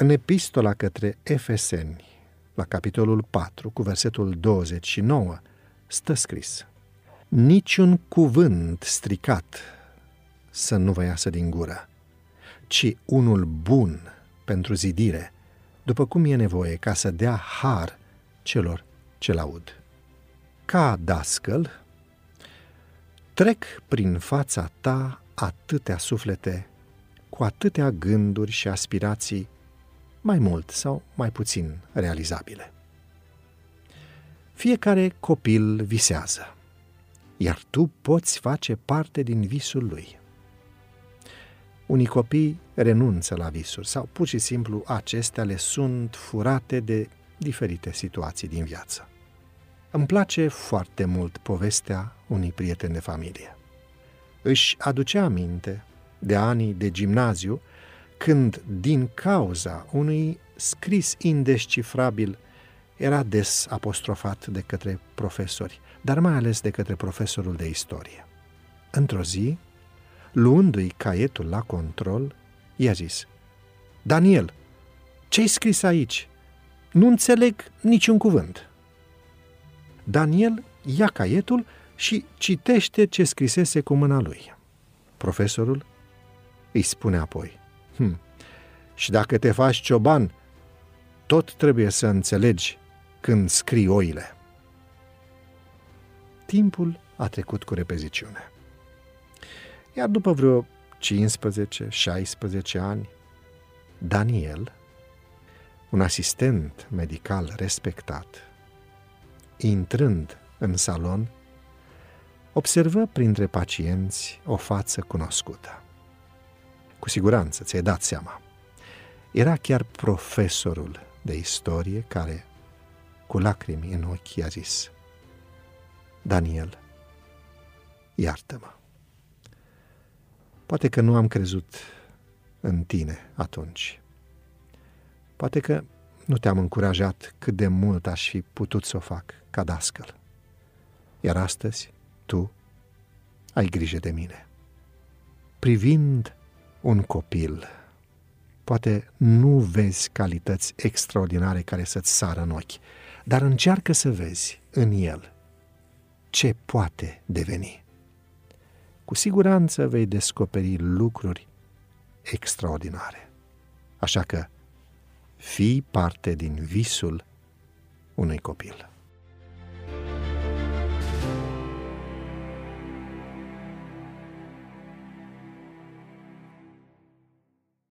În epistola către Efeseni, la capitolul 4, cu versetul 29, stă scris Niciun cuvânt stricat să nu vă iasă din gură, ci unul bun pentru zidire, după cum e nevoie ca să dea har celor ce laud. Ca dascăl, trec prin fața ta atâtea suflete, cu atâtea gânduri și aspirații, mai mult sau mai puțin realizabile. Fiecare copil visează, iar tu poți face parte din visul lui. Unii copii renunță la visuri sau pur și simplu acestea le sunt furate de diferite situații din viață. Îmi place foarte mult povestea unui prieten de familie. Își aducea aminte de anii de gimnaziu, când, din cauza unui scris indescifrabil, era des apostrofat de către profesori, dar mai ales de către profesorul de istorie. Într-o zi, luându-i caietul la control, i-a zis, Daniel, ce-ai scris aici? Nu înțeleg niciun cuvânt. Daniel ia caietul și citește ce scrisese cu mâna lui. Profesorul îi spune apoi, hm, și dacă te faci cioban, tot trebuie să înțelegi când scrii oile. Timpul a trecut cu repeziciune. Iar după vreo 15-16 ani, Daniel, un asistent medical respectat, intrând în salon, observă printre pacienți o față cunoscută. Cu siguranță, ți-ai dat seama. Era chiar profesorul de istorie care, cu lacrimi în ochi, i-a zis Daniel, iartă-mă. Poate că nu am crezut în tine atunci. Poate că nu te-am încurajat cât de mult aș fi putut să o fac ca dascăl. Iar astăzi, tu ai grijă de mine. Privind un copil, poate nu vezi calități extraordinare care să-ți sară în ochi, dar încearcă să vezi în el ce poate deveni. Cu siguranță vei descoperi lucruri extraordinare. Așa că fii parte din visul unui copil.